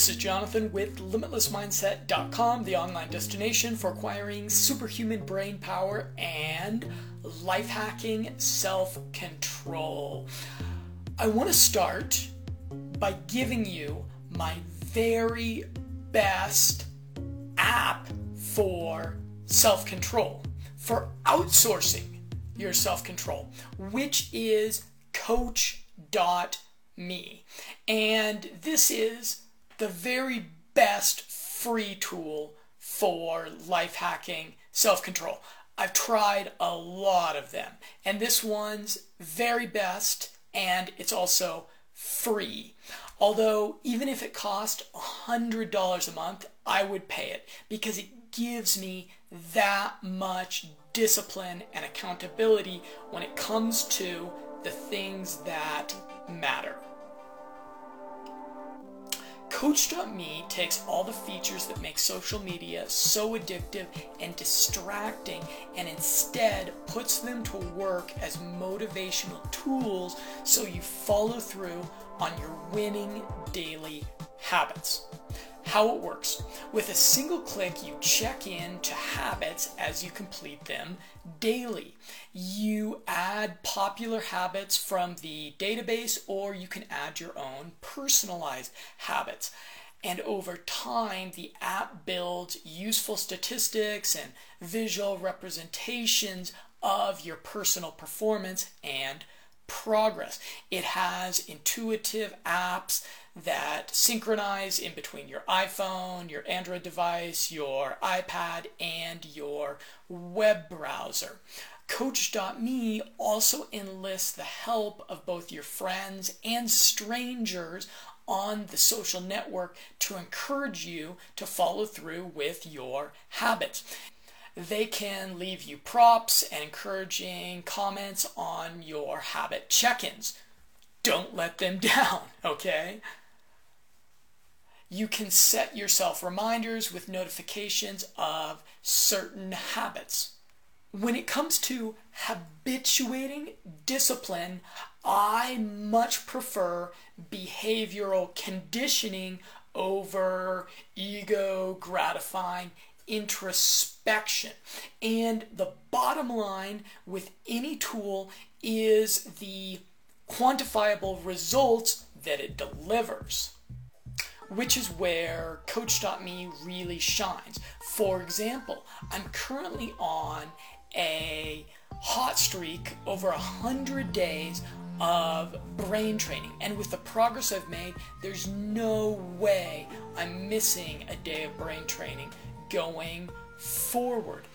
This is Jonathan with LimitlessMindset.com, the online destination for acquiring superhuman brain power and life hacking self control. I want to start by giving you my very best app for self control, for outsourcing your self control, which is Coach.me. And this is the very best free tool for life hacking self control. I've tried a lot of them, and this one's very best, and it's also free. Although, even if it cost $100 a month, I would pay it because it gives me that much discipline and accountability when it comes to the things that matter. Coach.me takes all the features that make social media so addictive and distracting and instead puts them to work as motivational tools so you follow through on your winning daily habits. How it works. With a single click, you check in to habits as you complete them daily. You add popular habits from the database, or you can add your own personalized habits. And over time, the app builds useful statistics and visual representations of your personal performance and progress. It has intuitive apps that synchronize in between your iPhone, your Android device, your iPad, and your web browser. Coach.me also enlists the help of both your friends and strangers on the social network to encourage you to follow through with your habits they can leave you props and encouraging comments on your habit check ins. Don't let them down, okay? You can set yourself reminders with notifications of certain habits. When it comes to habituating discipline, I much prefer behavioral conditioning over ego gratifying introspection. And the bottom line with any tool is the quantifiable results that it delivers, which is where Coach.me really shines. For example, I'm currently on a hot streak over a hundred days of brain training. And with the progress I've made, there's no way I'm missing a day of brain training going forward.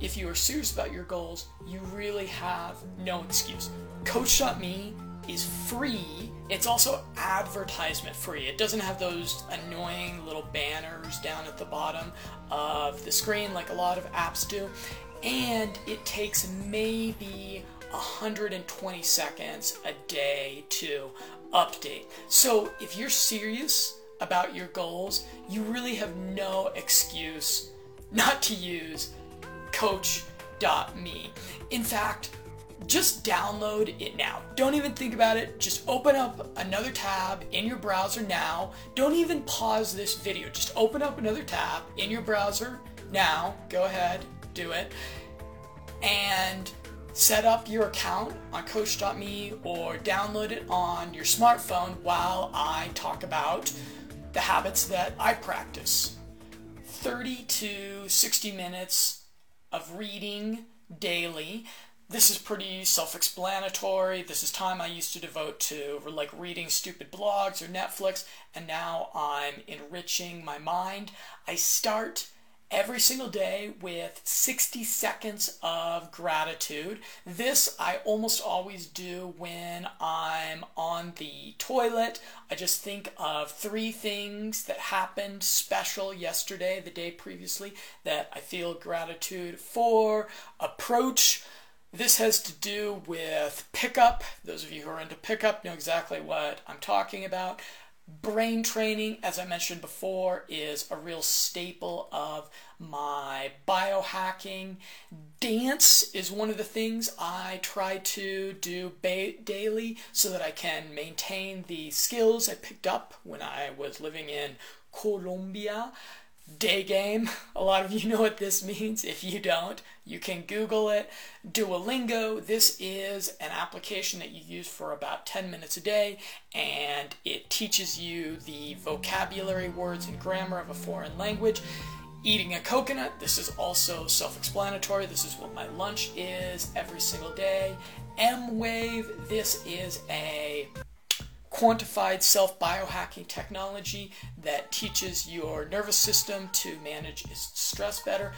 If you are serious about your goals, you really have no excuse. Coach.me is free. It's also advertisement free. It doesn't have those annoying little banners down at the bottom of the screen like a lot of apps do. And it takes maybe 120 seconds a day to update. So if you're serious about your goals, you really have no excuse not to use coach.me. In fact, just download it now. Don't even think about it. Just open up another tab in your browser now. Don't even pause this video. Just open up another tab in your browser now. Go ahead, do it. And set up your account on coach.me or download it on your smartphone while I talk about the habits that I practice 30 to 60 minutes of reading daily. This is pretty self explanatory. This is time I used to devote to like reading stupid blogs or Netflix, and now I'm enriching my mind. I start every single day with 60 seconds of gratitude. This I almost always do when I'm on the toilet. I just think of three things that happened special yesterday, the day previously, that I feel gratitude for. Approach. This has to do with pickup. Those of you who are into pickup know exactly what I'm talking about Brain training, as I mentioned before, is a real staple of my biohacking. Dance is one of the things I try to do ba- daily so that I can maintain the skills I picked up when I was living in Colombia day game. A lot of you know what this means. If you don't, you can Google it. Duolingo, this is an application that you use for about 10 minutes a day, and it teaches you the vocabulary, words, and grammar of a foreign language. Eating a coconut, this is also self explanatory. This is what my lunch is every single day. emWave, this is a quantified self biohacking technology that teaches your nervous system to manage stress better.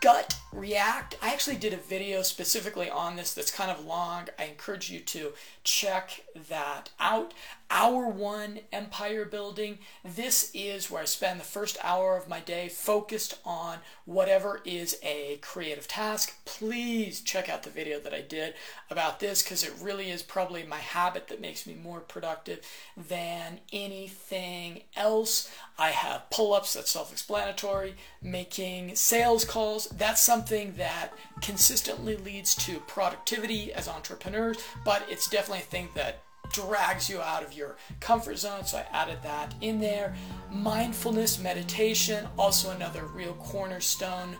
Gut React, I actually did a video specifically on this that's kind of long. I encourage you to check that out. Hour one empire building. This is where I spend the first hour of my day focused on whatever is a creative task. Please check out the video that I did about this because it really is probably my habit that makes me more productive than anything else. I have pull ups, that's self explanatory. Making sales calls, that's something that consistently leads to productivity as entrepreneurs, but it's definitely a thing that drags you out of your comfort zone. So I added that in there. Mindfulness meditation, also another real cornerstone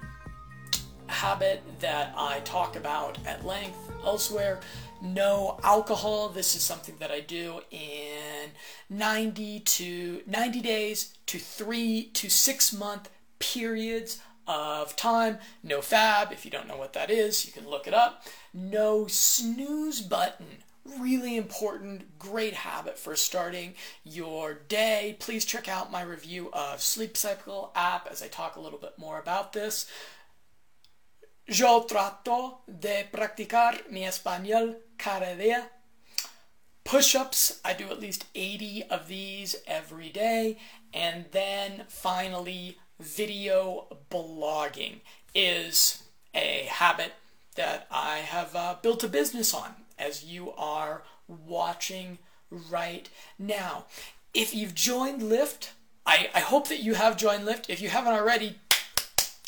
habit that I talk about at length elsewhere. No alcohol. This is something that I do in 90 to 90 days to 3 to 6 month periods of time. NoFap. If you don't know what that is, you can look it up. No snooze button really important, great habit for starting your day. Please check out my review of Sleep Cycle app as I talk a little bit more about this. Yo trato de practicar mi español cada día. Push ups, I do at least 80 of these every day. And then finally, video blogging is a habit that I have uh, built a business on as you are watching right now. If you've joined Lift, I, I hope that you have joined Lift. If you haven't already,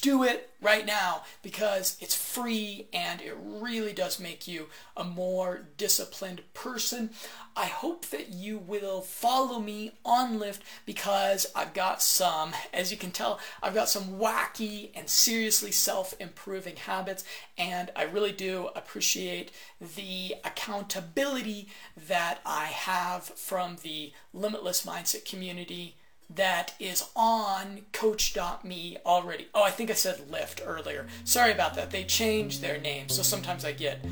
do it right now because it's free and it really does make you a more disciplined person. I hope that you will follow me on Lift because I've got some, as you can tell, I've got some wacky and seriously self improving habits, and I really do appreciate the accountability that I have from the Limitless Mindset community that is on coach.me already. Oh, I think I said Lift earlier. Sorry about that. They changed their name, so sometimes I get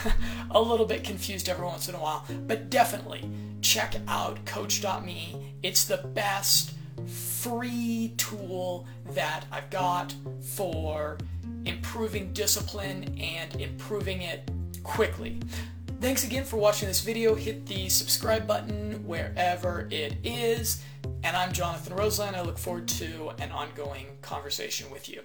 a little bit confused every once in a while. But definitely check out coach.me. It's the best free tool that I've got for improving discipline and improving it quickly. Thanks again for watching this video. Hit the subscribe button wherever it is. And I'm Jonathan Roseland. I look forward to an ongoing conversation with you.